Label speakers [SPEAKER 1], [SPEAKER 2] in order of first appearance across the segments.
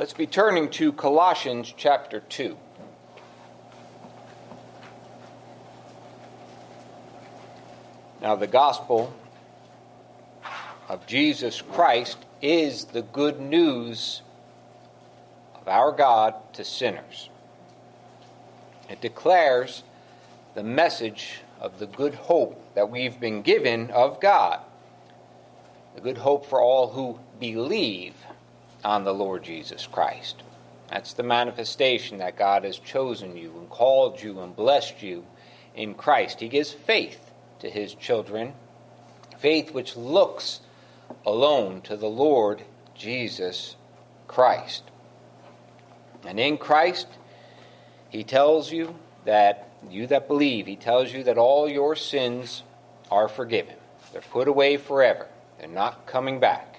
[SPEAKER 1] Let's be turning to Colossians chapter 2. Now, the gospel of Jesus Christ is the good news of our God to sinners. It declares the message of the good hope that we've been given of God, the good hope for all who believe on the Lord Jesus Christ. That's the manifestation that God has chosen you and called you and blessed you in Christ. He gives faith to his children, faith which looks alone to the Lord Jesus Christ. And in Christ, he tells you that you that believe, he tells you that all your sins are forgiven. They're put away forever. They're not coming back.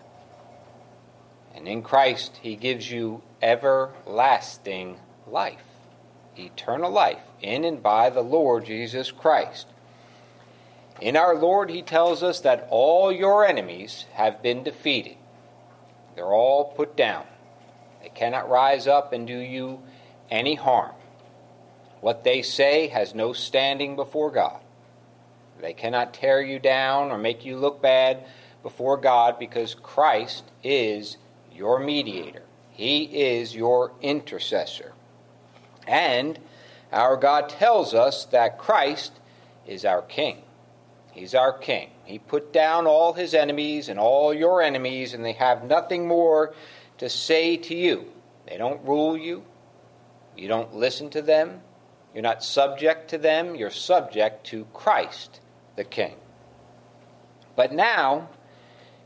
[SPEAKER 1] And in Christ, He gives you everlasting life, eternal life, in and by the Lord Jesus Christ. In our Lord, He tells us that all your enemies have been defeated. They're all put down. They cannot rise up and do you any harm. What they say has no standing before God. They cannot tear you down or make you look bad before God because Christ is your mediator. He is your intercessor. And our God tells us that Christ is our king. He's our king. He put down all his enemies and all your enemies, and they have nothing more to say to you. They don't rule you. You don't listen to them. You're not subject to them. You're subject to Christ, the king. But now,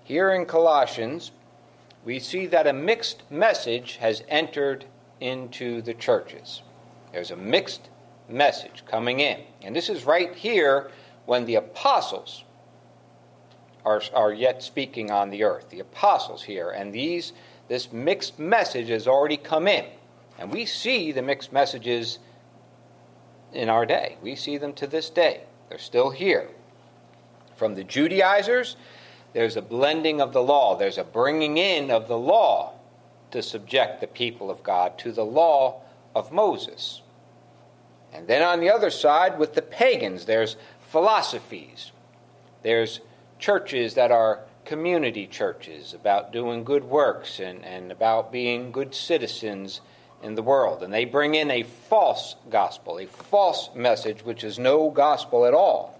[SPEAKER 1] here in Colossians, we see that a mixed message has entered into the churches. There's a mixed message coming in. And this is right here when the apostles are, are yet speaking on the earth. The apostles here. And these this mixed message has already come in. And we see the mixed messages in our day. We see them to this day. They're still here. From the Judaizers there's a blending of the law, there's a bringing in of the law to subject the people of God to the law of Moses. And then on the other side, with the pagans, there's philosophies. There's churches that are community churches about doing good works and, and about being good citizens in the world. And they bring in a false gospel, a false message, which is no gospel at all.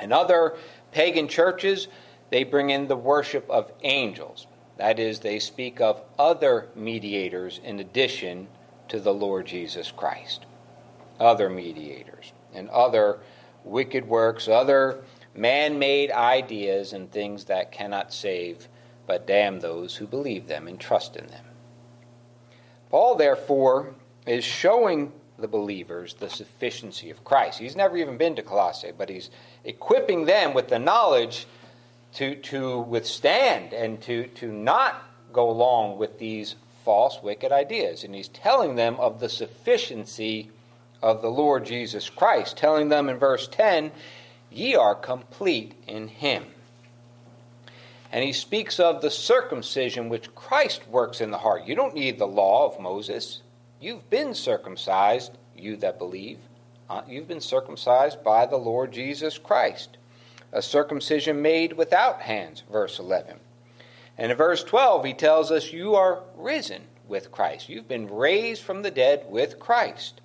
[SPEAKER 1] And other pagan churches they bring in the worship of angels. That is, they speak of other mediators in addition to the Lord Jesus Christ. Other mediators and other wicked works, other man made ideas and things that cannot save but damn those who believe them and trust in them. Paul, therefore, is showing the believers the sufficiency of Christ. He's never even been to Colossae, but he's equipping them with the knowledge to, to withstand and to, to not go along with these false, wicked ideas. And he's telling them of the sufficiency of the Lord Jesus Christ, telling them in verse 10, Ye are complete in him. And he speaks of the circumcision which Christ works in the heart. You don't need the law of Moses. You've been circumcised, you that believe. Uh, you've been circumcised by the Lord Jesus Christ a circumcision made without hands, verse 11. And in verse 12, he tells us, You are risen with Christ. You've been raised from the dead with Christ.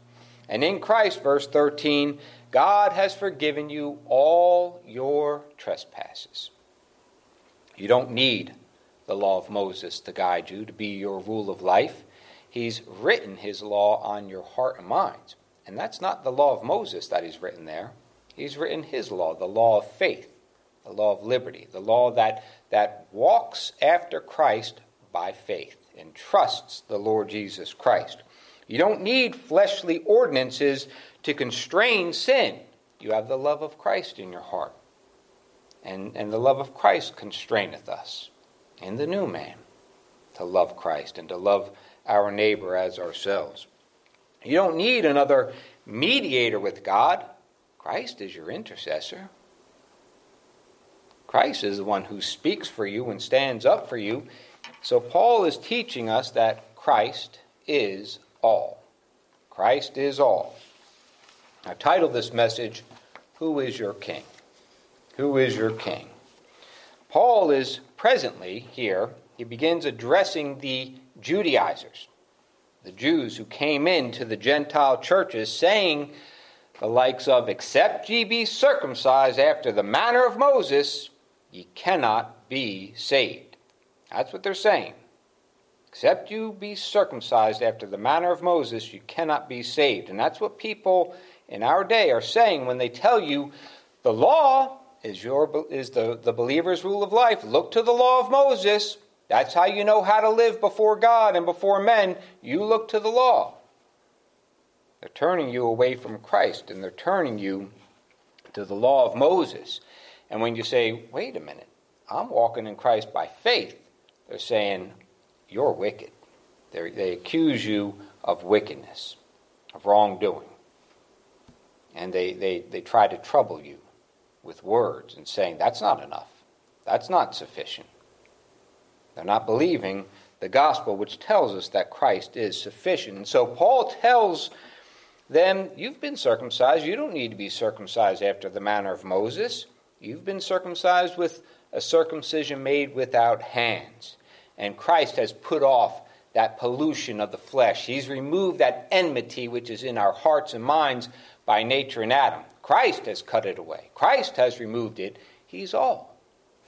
[SPEAKER 1] And in Christ, verse 13, God has forgiven you all your trespasses. You don't need the law of Moses to guide you, to be your rule of life. He's written his law on your heart and mind. And that's not the law of Moses that he's written there. He's written his law, the law of faith, the law of liberty, the law that, that walks after Christ by faith and trusts the Lord Jesus Christ. You don't need fleshly ordinances to constrain sin. You have the love of Christ in your heart. And, and the love of Christ constraineth us in the new man to love Christ and to love our neighbor as ourselves. You don't need another mediator with God. Christ is your intercessor. Christ is the one who speaks for you and stands up for you. So Paul is teaching us that Christ is all. Christ is all. I've titled this message, Who is Your King? Who is Your King? Paul is presently here, he begins addressing the Judaizers, the Jews who came into the Gentile churches saying the likes of, Except ye be circumcised after the manner of Moses, ye cannot be saved. That's what they're saying. Except you be circumcised after the manner of Moses, you cannot be saved. And that's what people in our day are saying when they tell you the law is, your, is the, the believer's rule of life. Look to the law of Moses. That's how you know how to live before God and before men. You look to the law. They're turning you away from Christ and they're turning you to the law of Moses. And when you say, wait a minute, I'm walking in Christ by faith, they're saying, you're wicked. They're, they accuse you of wickedness, of wrongdoing. And they, they, they try to trouble you with words and saying, that's not enough. That's not sufficient. They're not believing the gospel, which tells us that Christ is sufficient. And so Paul tells them, You've been circumcised. You don't need to be circumcised after the manner of Moses. You've been circumcised with a circumcision made without hands. And Christ has put off that pollution of the flesh. He's removed that enmity which is in our hearts and minds by nature in Adam. Christ has cut it away. Christ has removed it. He's all.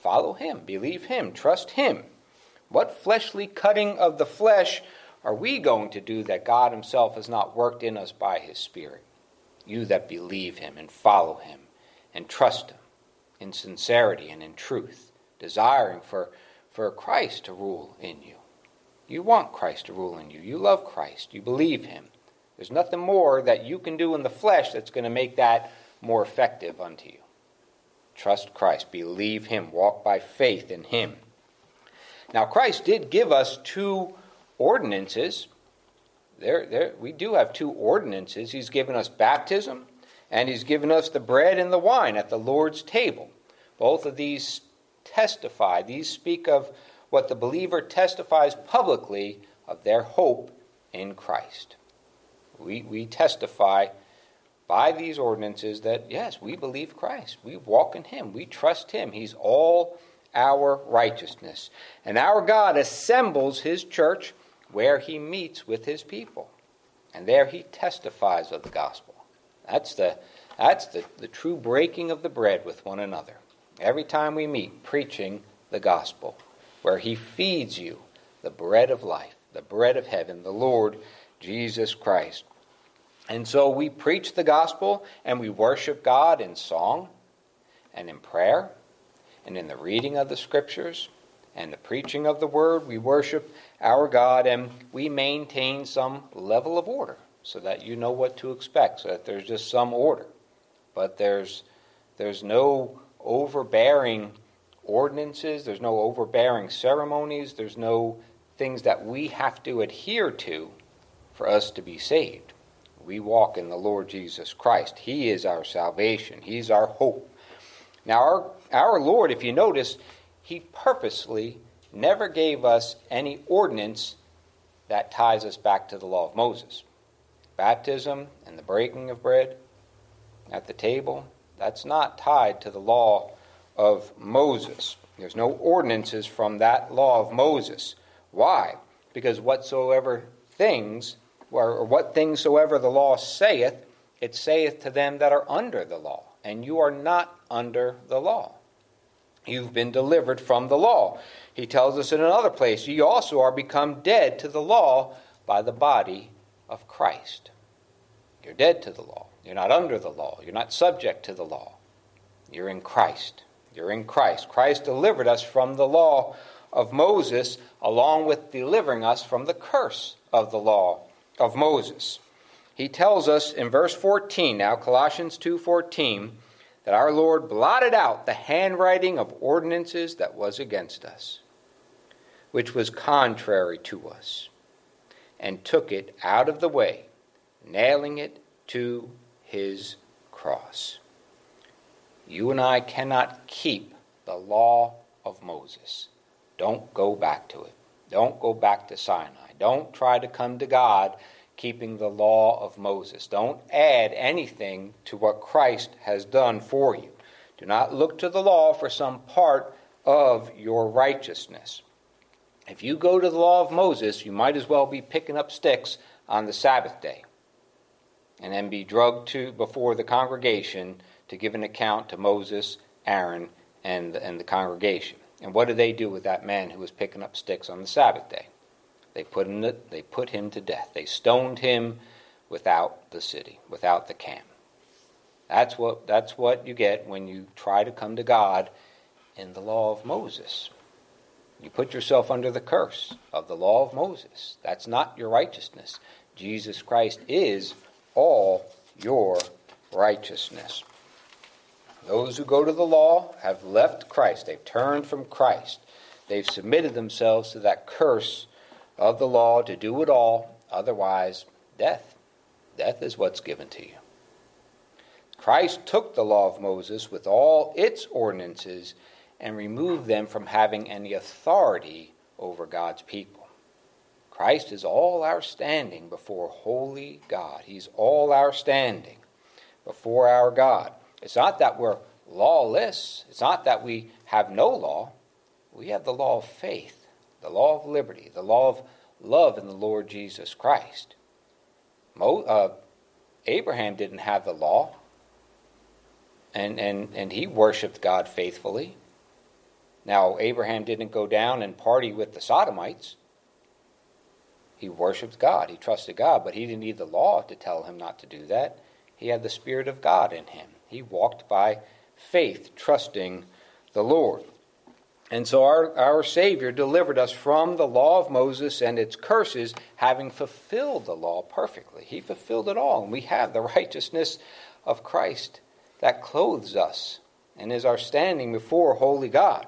[SPEAKER 1] Follow him, believe him, trust him. What fleshly cutting of the flesh are we going to do that God himself has not worked in us by his Spirit? You that believe him and follow him and trust him in sincerity and in truth, desiring for, for Christ to rule in you. You want Christ to rule in you. You love Christ. You believe him. There's nothing more that you can do in the flesh that's going to make that more effective unto you. Trust Christ, believe Him, walk by faith in Him. Now, Christ did give us two ordinances. There, there, we do have two ordinances. He's given us baptism, and He's given us the bread and the wine at the Lord's table. Both of these testify, these speak of what the believer testifies publicly of their hope in Christ. We, we testify by these ordinances that, yes, we believe Christ. We walk in Him. We trust Him. He's all our righteousness. And our God assembles His church where He meets with His people. And there He testifies of the gospel. That's the, that's the, the true breaking of the bread with one another. Every time we meet, preaching the gospel, where He feeds you the bread of life, the bread of heaven, the Lord Jesus Christ. And so we preach the gospel and we worship God in song and in prayer and in the reading of the scriptures and the preaching of the word. We worship our God and we maintain some level of order so that you know what to expect, so that there's just some order. But there's, there's no overbearing ordinances, there's no overbearing ceremonies, there's no things that we have to adhere to for us to be saved. We walk in the Lord Jesus Christ. He is our salvation, He's our hope. Now, our, our Lord, if you notice, He purposely never gave us any ordinance that ties us back to the law of Moses. Baptism and the breaking of bread at the table, that's not tied to the law of Moses. There's no ordinances from that law of Moses. Why? Because whatsoever things or what things soever the law saith, it saith to them that are under the law. And you are not under the law. You've been delivered from the law. He tells us in another place, ye also are become dead to the law by the body of Christ. You're dead to the law. You're not under the law. You're not subject to the law. You're in Christ. You're in Christ. Christ delivered us from the law of Moses, along with delivering us from the curse of the law of Moses. He tells us in verse 14 now Colossians 2:14 that our Lord blotted out the handwriting of ordinances that was against us which was contrary to us and took it out of the way nailing it to his cross. You and I cannot keep the law of Moses. Don't go back to it. Don't go back to Sinai. Don't try to come to God keeping the law of Moses. Don't add anything to what Christ has done for you. Do not look to the law for some part of your righteousness. If you go to the law of Moses, you might as well be picking up sticks on the Sabbath day and then be drugged to before the congregation to give an account to Moses, Aaron, and, and the congregation. And what do they do with that man who was picking up sticks on the Sabbath day? They put him to, they put him to death. They stoned him without the city, without the camp. That's what, that's what you get when you try to come to God in the law of Moses. You put yourself under the curse of the law of Moses. That's not your righteousness. Jesus Christ is all your righteousness. Those who go to the law have left Christ. They've turned from Christ. They've submitted themselves to that curse of the law to do it all. Otherwise, death. Death is what's given to you. Christ took the law of Moses with all its ordinances and removed them from having any authority over God's people. Christ is all our standing before holy God. He's all our standing before our God. It's not that we're lawless, it's not that we have no law. We have the law of faith, the law of liberty, the law of love in the Lord Jesus Christ. Mo, uh, Abraham didn't have the law, and, and, and he worshiped God faithfully. Now, Abraham didn't go down and party with the Sodomites. He worshiped God, he trusted God, but he didn't need the law to tell him not to do that. He had the Spirit of God in him. He walked by faith, trusting the Lord. And so our, our Savior delivered us from the law of Moses and its curses, having fulfilled the law perfectly. He fulfilled it all, and we have the righteousness of Christ that clothes us and is our standing before holy God.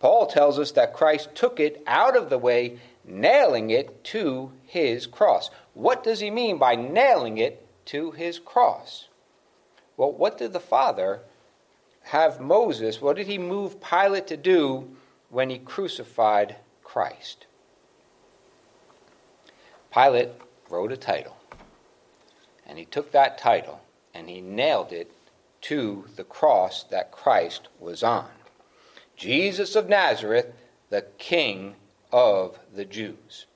[SPEAKER 1] Paul tells us that Christ took it out of the way, nailing it to his cross. What does he mean by nailing it to his cross? Well, what did the Father have Moses, what did he move Pilate to do when he crucified Christ? Pilate wrote a title, and he took that title and he nailed it to the cross that Christ was on. Jesus of Nazareth, the King of the Jews.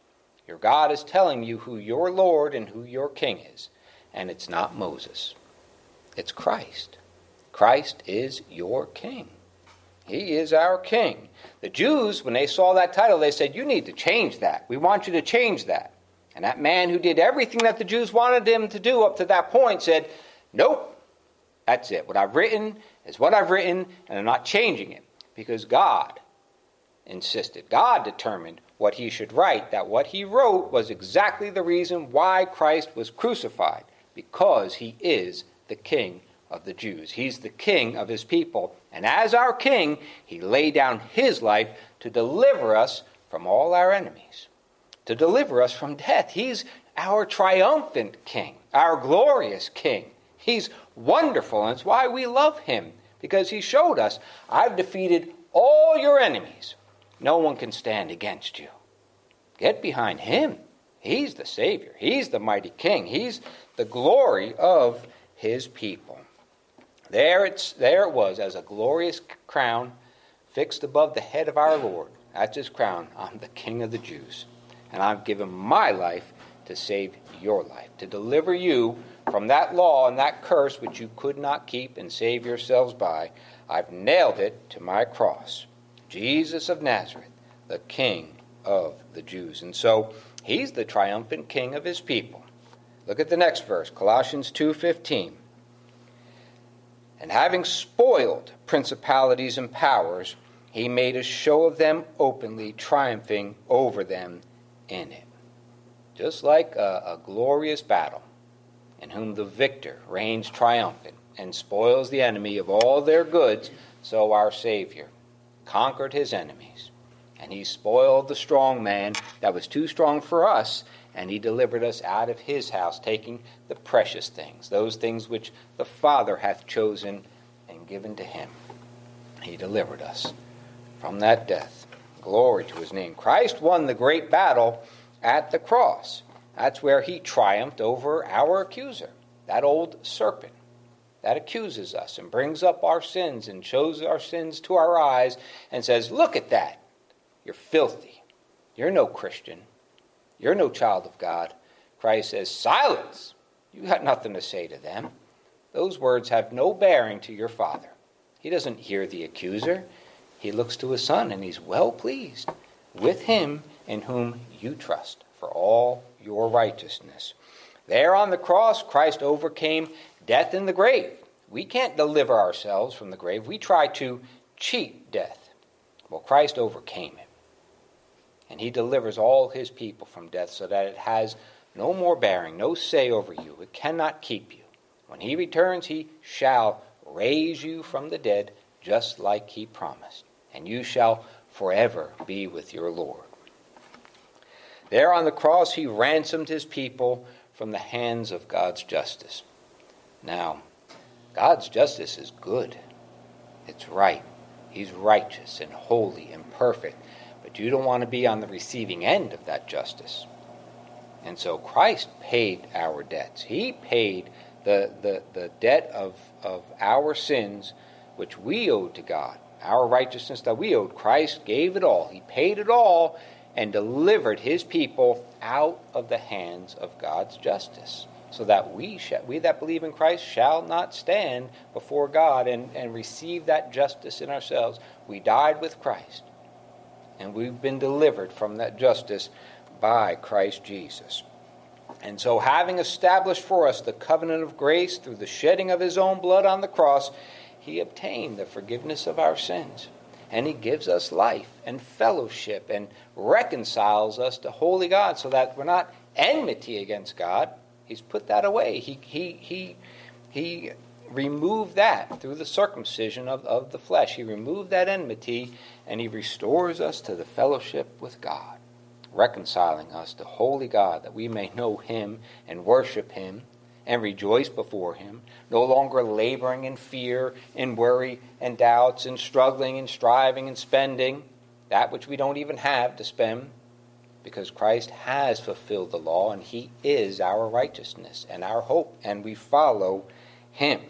[SPEAKER 1] Your God is telling you who your Lord and who your King is, and it's not Moses, it's Christ. Christ is your king. He is our king. The Jews, when they saw that title, they said, You need to change that. We want you to change that. And that man who did everything that the Jews wanted him to do up to that point said, Nope, that's it. What I've written is what I've written, and I'm not changing it. Because God insisted, God determined what he should write, that what he wrote was exactly the reason why Christ was crucified, because he is the King of the Jews. He's the king of his people. And as our king, he laid down his life to deliver us from all our enemies, to deliver us from death. He's our triumphant king, our glorious king. He's wonderful, and it's why we love him, because he showed us, I've defeated all your enemies. No one can stand against you. Get behind him. He's the Savior. He's the mighty King. He's the glory of his people. There, it's, there it was, as a glorious crown fixed above the head of our Lord. That's his crown. I'm the King of the Jews. And I've given my life to save your life, to deliver you from that law and that curse which you could not keep and save yourselves by. I've nailed it to my cross. Jesus of Nazareth, the King of the Jews. And so he's the triumphant king of his people. Look at the next verse, Colossians 2:15 and having spoiled principalities and powers, he made a show of them openly, triumphing over them in it. Just like a, a glorious battle, in whom the victor reigns triumphant and spoils the enemy of all their goods, so our Savior conquered his enemies. And he spoiled the strong man that was too strong for us and he delivered us out of his house, taking the precious things, those things which the Father hath chosen and given to him. He delivered us from that death. Glory to his name. Christ won the great battle at the cross. That's where he triumphed over our accuser, that old serpent that accuses us and brings up our sins and shows our sins to our eyes and says, Look at that. You're filthy. You're no Christian. You're no child of God. Christ says, Silence. You got nothing to say to them. Those words have no bearing to your Father. He doesn't hear the accuser. He looks to his Son and he's well pleased with him in whom you trust for all your righteousness. There on the cross, Christ overcame death in the grave. We can't deliver ourselves from the grave. We try to cheat death. Well, Christ overcame it. And he delivers all his people from death so that it has no more bearing, no say over you. It cannot keep you. When he returns, he shall raise you from the dead, just like he promised. And you shall forever be with your Lord. There on the cross, he ransomed his people from the hands of God's justice. Now, God's justice is good, it's right. He's righteous and holy and perfect, but you don't want to be on the receiving end of that justice. And so Christ paid our debts. He paid the, the, the debt of, of our sins, which we owed to God, our righteousness that we owed. Christ gave it all. He paid it all and delivered his people out of the hands of God's justice, so that we, we that believe in Christ shall not stand before God and, and receive that justice in ourselves. We died with Christ, and we've been delivered from that justice by Christ Jesus. And so, having established for us the covenant of grace through the shedding of his own blood on the cross, he obtained the forgiveness of our sins and he gives us life and fellowship and reconciles us to holy God so that we're not enmity against God. He's put that away. He, he, he, he removed that through the circumcision of, of the flesh. He removed that enmity and he restores us to the fellowship with God, reconciling us to holy God that we may know him and worship him and rejoice before him, no longer laboring in fear and worry and doubts and struggling and striving and spending that which we don't even have to spend because Christ has fulfilled the law and he is our righteousness and our hope and we follow him.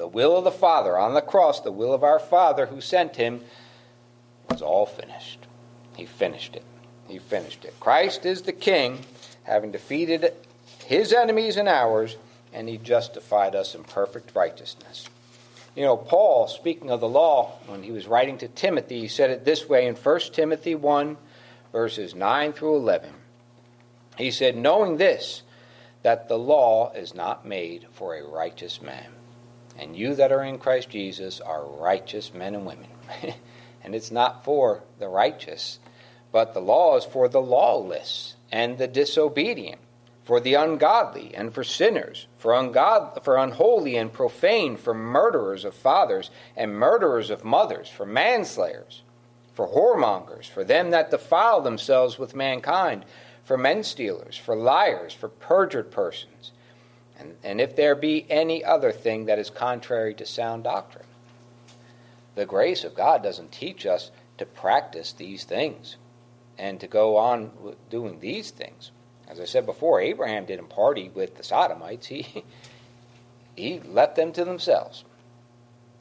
[SPEAKER 1] The will of the Father on the cross, the will of our Father who sent him was all finished. He finished it. He finished it. Christ is the king having defeated his enemies and ours, and he justified us in perfect righteousness. You know, Paul, speaking of the law, when he was writing to Timothy, he said it this way in 1 Timothy 1, verses 9 through 11. He said, Knowing this, that the law is not made for a righteous man, and you that are in Christ Jesus are righteous men and women. and it's not for the righteous, but the law is for the lawless and the disobedient for the ungodly and for sinners, for, ungod- for unholy and profane, for murderers of fathers and murderers of mothers, for manslayers, for whoremongers, for them that defile themselves with mankind, for men stealers, for liars, for perjured persons, and, and if there be any other thing that is contrary to sound doctrine. The grace of God doesn't teach us to practice these things and to go on doing these things. As I said before, Abraham didn't party with the Sodomites. He, he left them to themselves.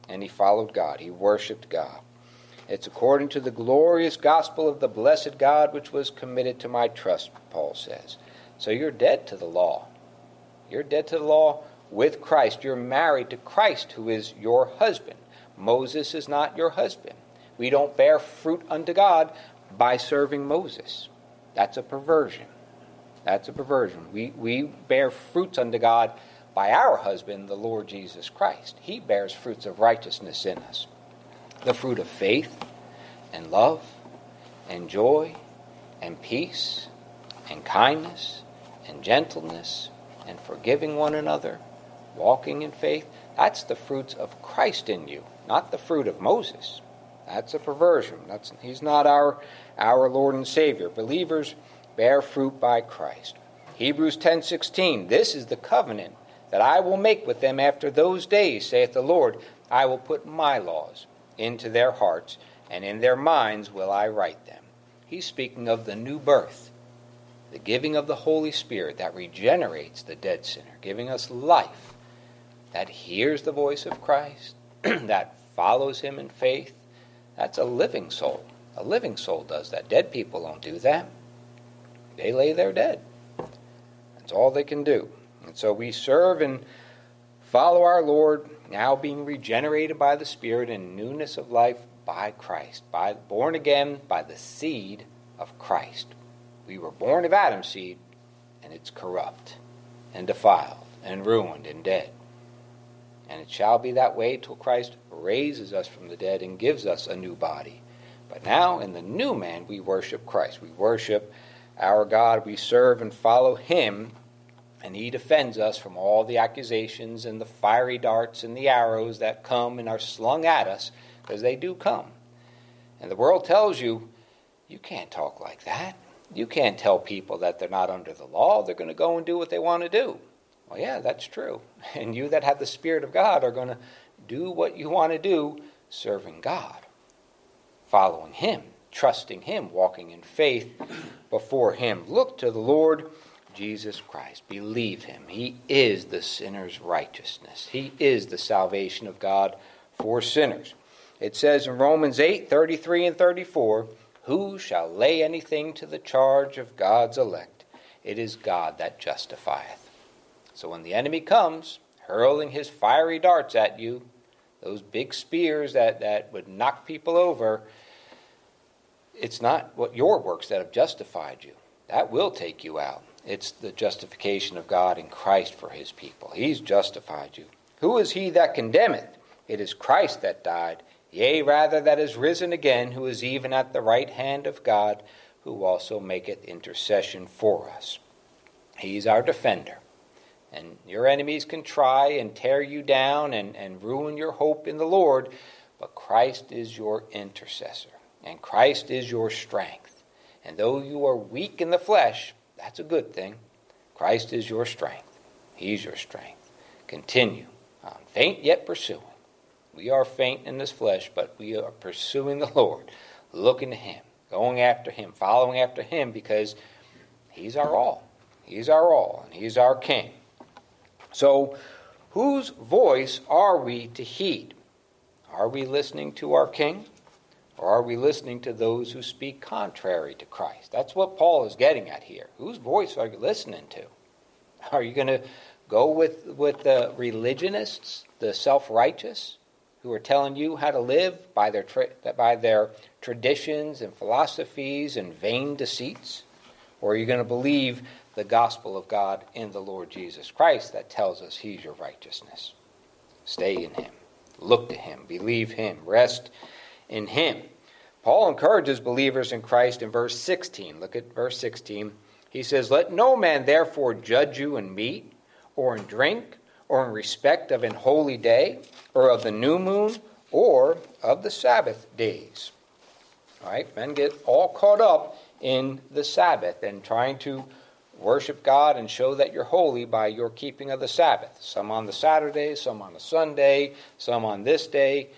[SPEAKER 1] And he followed God. He worshiped God. It's according to the glorious gospel of the blessed God which was committed to my trust, Paul says. So you're dead to the law. You're dead to the law with Christ. You're married to Christ, who is your husband. Moses is not your husband. We don't bear fruit unto God by serving Moses. That's a perversion. That's a perversion. We, we bear fruits unto God by our husband, the Lord Jesus Christ. He bears fruits of righteousness in us the fruit of faith and love and joy and peace and kindness and gentleness and forgiving one another, walking in faith. That's the fruits of Christ in you, not the fruit of Moses. That's a perversion. That's, he's not our, our Lord and Savior. Believers bear fruit by Christ. Hebrews 10:16 This is the covenant that I will make with them after those days saith the Lord I will put my laws into their hearts and in their minds will I write them. He's speaking of the new birth. The giving of the Holy Spirit that regenerates the dead sinner, giving us life, that hears the voice of Christ, that follows him in faith, that's a living soul. A living soul does that. Dead people don't do that. They lay there dead. That's all they can do. And so we serve and follow our Lord, now being regenerated by the Spirit in newness of life by Christ, by born again by the seed of Christ. We were born of Adam's seed, and it's corrupt and defiled and ruined and dead. And it shall be that way till Christ raises us from the dead and gives us a new body. But now, in the new man, we worship Christ. We worship our God. We serve and follow Him, and He defends us from all the accusations and the fiery darts and the arrows that come and are slung at us, because they do come. And the world tells you, you can't talk like that. You can't tell people that they're not under the law. They're going to go and do what they want to do. Well, yeah, that's true. And you that have the Spirit of God are going to do what you want to do, serving God, following Him, trusting Him, walking in faith before Him. Look to the Lord Jesus Christ. Believe Him. He is the sinner's righteousness, He is the salvation of God for sinners. It says in Romans 8 33 and 34 who shall lay anything to the charge of God's elect? It is God that justifieth. So when the enemy comes, hurling his fiery darts at you, those big spears that, that would knock people over, it's not what your works that have justified you. That will take you out. It's the justification of God in Christ for his people. He's justified you. Who is he that condemneth? It is Christ that died, Yea, rather, that is risen again, who is even at the right hand of God, who also maketh intercession for us. He's our defender. And your enemies can try and tear you down and, and ruin your hope in the Lord, but Christ is your intercessor, and Christ is your strength. And though you are weak in the flesh, that's a good thing. Christ is your strength. He's your strength. Continue on, faint yet pursuing we are faint in this flesh, but we are pursuing the Lord, looking to Him, going after Him, following after Him, because He's our all. He's our all, and He's our King. So, whose voice are we to heed? Are we listening to our King? Or are we listening to those who speak contrary to Christ? That's what Paul is getting at here. Whose voice are you listening to? Are you going to go with, with the religionists, the self righteous? Who are telling you how to live by their, tra- by their traditions and philosophies and vain deceits? Or are you going to believe the gospel of God in the Lord Jesus Christ that tells us He's your righteousness? Stay in Him, look to Him, believe Him, rest in Him. Paul encourages believers in Christ in verse 16. Look at verse 16. He says, Let no man therefore judge you in meat, or in drink, or in respect of an holy day, or of the new moon, or of the Sabbath days. All right, men get all caught up in the Sabbath and trying to worship God and show that you're holy by your keeping of the Sabbath. Some on the Saturday, some on the Sunday, some on this day.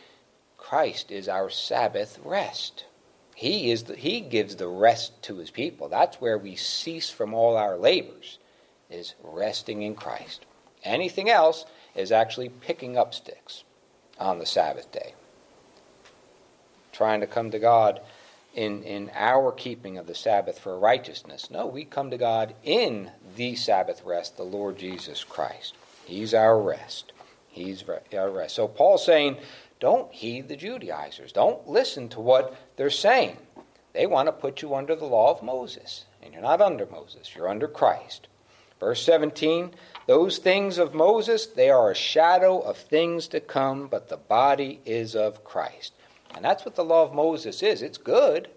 [SPEAKER 1] Christ is our Sabbath rest. He is the, he gives the rest to his people. That's where we cease from all our labors is resting in Christ. Anything else is actually picking up sticks on the Sabbath day. Trying to come to God in, in our keeping of the Sabbath for righteousness. No, we come to God in the Sabbath rest, the Lord Jesus Christ. He's our rest. He's our rest. So Paul's saying, don't heed the Judaizers. Don't listen to what they're saying. They want to put you under the law of Moses. And you're not under Moses, you're under Christ. Verse 17 those things of Moses, they are a shadow of things to come, but the body is of Christ. And that's what the law of Moses is. It's good,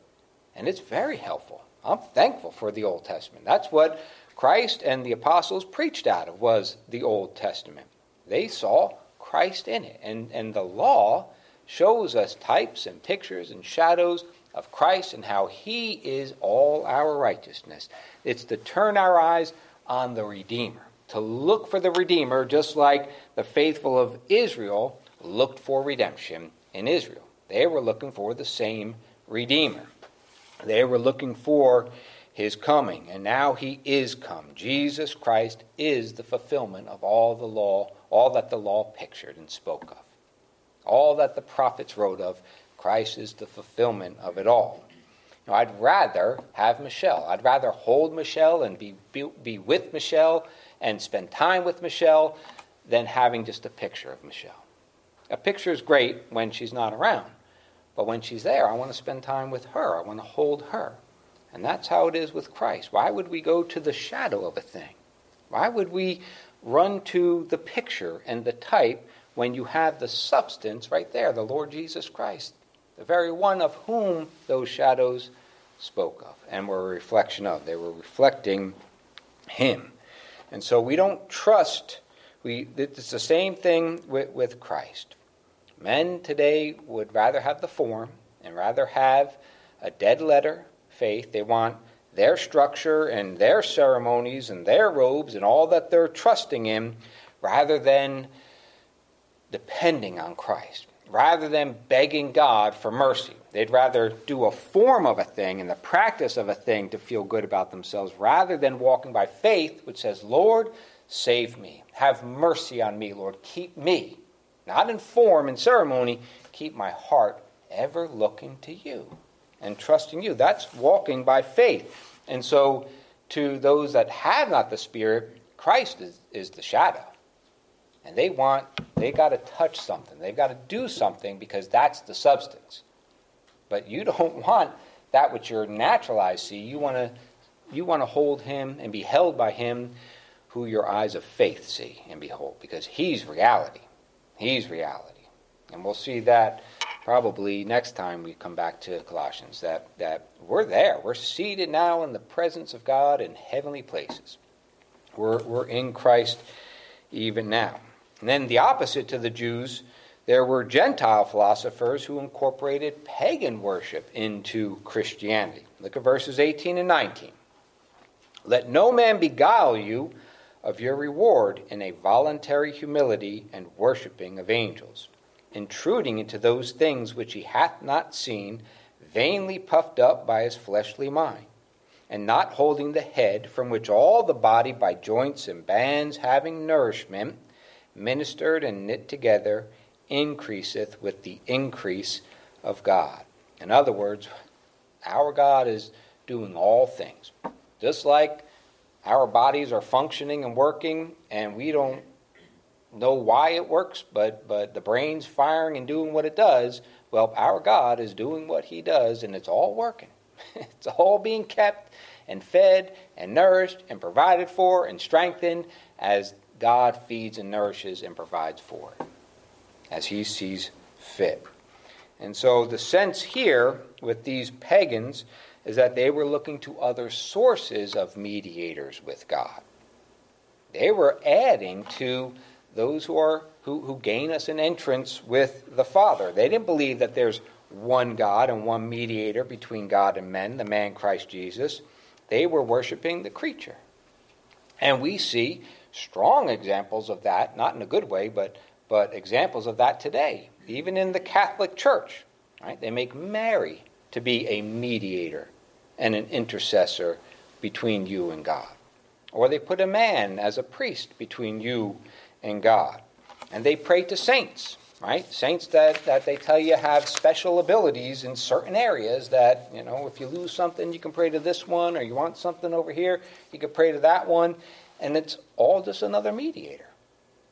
[SPEAKER 1] and it's very helpful. I'm thankful for the Old Testament. That's what Christ and the apostles preached out of was the Old Testament. They saw Christ in it. And, and the law shows us types and pictures and shadows of Christ and how he is all our righteousness. It's to turn our eyes on the Redeemer to look for the Redeemer, just like the faithful of Israel looked for redemption in Israel. They were looking for the same Redeemer. They were looking for his coming. And now he is come. Jesus Christ is the fulfillment of all the law, all that the law pictured and spoke of. All that the prophets wrote of, Christ is the fulfillment of it all. I'd rather have Michelle. I'd rather hold Michelle and be, be, be with Michelle and spend time with Michelle than having just a picture of Michelle. A picture is great when she's not around, but when she's there, I want to spend time with her. I want to hold her. And that's how it is with Christ. Why would we go to the shadow of a thing? Why would we run to the picture and the type when you have the substance right there, the Lord Jesus Christ, the very one of whom those shadows spoke of and were a reflection of? They were reflecting Him. And so we don't trust, we, it's the same thing with, with Christ. Men today would rather have the form and rather have a dead letter faith. They want their structure and their ceremonies and their robes and all that they're trusting in rather than depending on Christ, rather than begging God for mercy. They'd rather do a form of a thing and the practice of a thing to feel good about themselves rather than walking by faith, which says, Lord, save me. Have mercy on me, Lord. Keep me, not in form and ceremony, keep my heart ever looking to you and trusting you. That's walking by faith. And so, to those that have not the Spirit, Christ is, is the shadow. And they want, they got to touch something. They've got to do something because that's the substance. But you don't want that which your natural eyes see. You want to, you want to hold Him and be held by Him who your eyes of faith see and behold because He's reality. He's reality. And we'll see that probably next time we come back to Colossians, that, that we're there. We're seated now in the presence of God in heavenly places. We're, we're in Christ even now. And then the opposite to the Jews, there were Gentile philosophers who incorporated pagan worship into Christianity. Look at verses 18 and 19. Let no man beguile you of your reward in a voluntary humility and worshiping of angels intruding into those things which he hath not seen, vainly puffed up by his fleshly mind, and not holding the head, from which all the body by joints and bands having nourishment, ministered and knit together, increaseth with the increase of God. In other words, our God is doing all things. Just like our bodies are functioning and working, and we don't know why it works, but but the brain's firing and doing what it does. Well, our God is doing what He does, and it's all working. it's all being kept and fed and nourished and provided for and strengthened as God feeds and nourishes and provides for it, as He sees fit. And so the sense here with these pagans is that they were looking to other sources of mediators with God. They were adding to those who are who, who gain us an entrance with the Father. They didn't believe that there's one God and one mediator between God and men, the man Christ Jesus. They were worshiping the creature. And we see strong examples of that, not in a good way, but but examples of that today, even in the Catholic Church. Right? They make Mary to be a mediator and an intercessor between you and God. Or they put a man as a priest between you and God. And they pray to saints, right? Saints that, that they tell you have special abilities in certain areas that, you know, if you lose something, you can pray to this one, or you want something over here, you can pray to that one. And it's all just another mediator.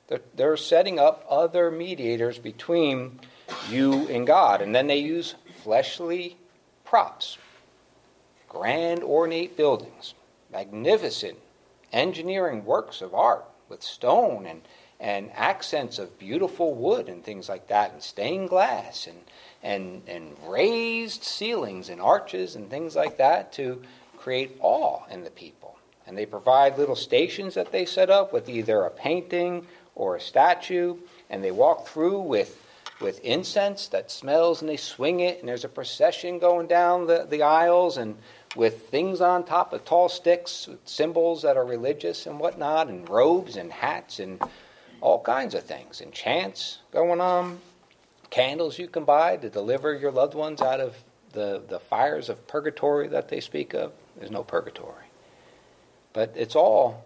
[SPEAKER 1] They're, they're setting up other mediators between you and God. And then they use fleshly props, grand, ornate buildings, magnificent engineering works of art with stone and and accents of beautiful wood and things like that, and stained glass and, and, and raised ceilings and arches and things like that to create awe in the people. And they provide little stations that they set up with either a painting or a statue, and they walk through with, with incense that smells, and they swing it, and there's a procession going down the, the aisles, and with things on top of tall sticks, symbols that are religious and whatnot, and robes and hats and all kinds of things, and chants going on, candles you can buy to deliver your loved ones out of the, the fires of purgatory that they speak of, there's no purgatory. But it's all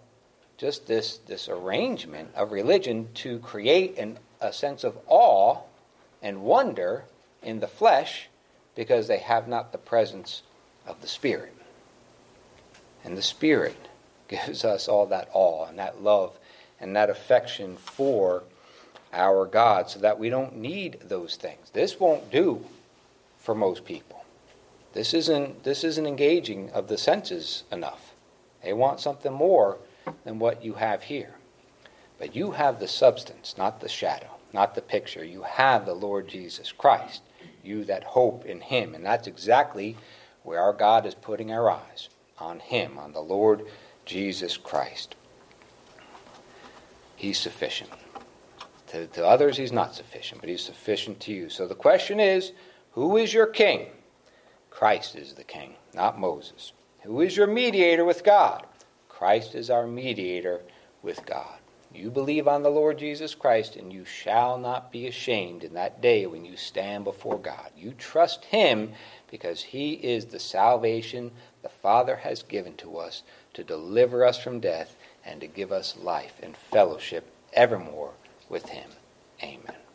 [SPEAKER 1] just this, this arrangement of religion to create an, a sense of awe and wonder in the flesh because they have not the presence of the Spirit. And the Spirit gives us all that awe and that love and that affection for our God so that we don't need those things. This won't do for most people. This isn't, this isn't engaging of the senses enough. They want something more than what you have here. But you have the substance, not the shadow, not the picture. You have the Lord Jesus Christ, you that hope in Him. And that's exactly where our God is putting our eyes on Him, on the Lord Jesus Christ. He's sufficient. To, to others, He's not sufficient, but He's sufficient to you. So the question is who is your king? Christ is the king, not Moses. Who is your mediator with God? Christ is our mediator with God. You believe on the Lord Jesus Christ, and you shall not be ashamed in that day when you stand before God. You trust Him because He is the salvation the Father has given to us to deliver us from death and to give us life and fellowship evermore with Him. Amen.